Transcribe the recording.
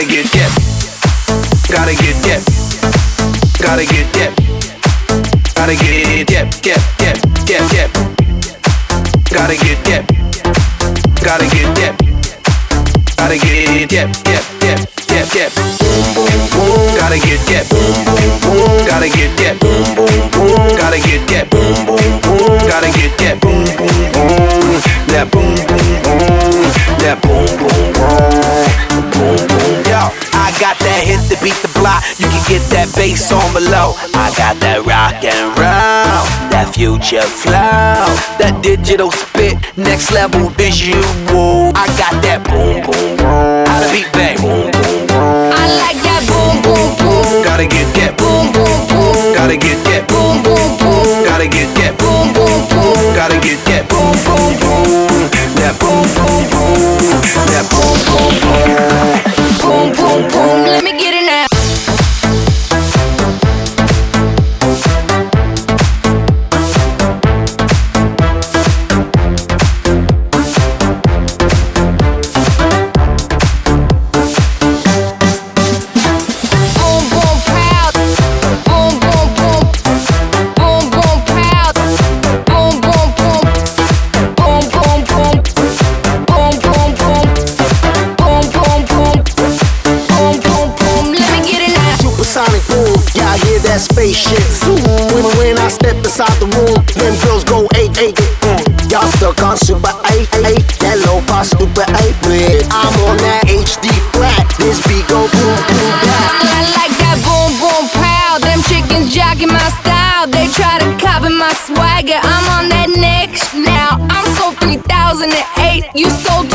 Gotta get dip. Gotta get dip. Gotta get dip. Gotta get dip, dip, dip, dip, dip. Gotta get dip. Gotta get dip. Gotta get dip, dip, dip, dip, dip. Gotta get dip. Gotta get dip. Get that bass on below. I got that rock and roll, that future flow, that digital spit, next level visual. I got that boom, boom, boom. How to beat bang, boom, boom, boom. I like that boom boom boom. Gotta get that Boom boom boom. Gotta get that Boom boom boom. Gotta get that Boom boom boom. Gotta get that that. When, when I step inside the room, them girls go eight eight. Mm. Y'all stuck on super eight eight. That low bar super eight with. I'm on that HD flat. This beat go boom boom bap. I like that boom boom pow. Them chickens jogging my style. They try to copy my swagger. I'm on that next now. I'm so 3008. You so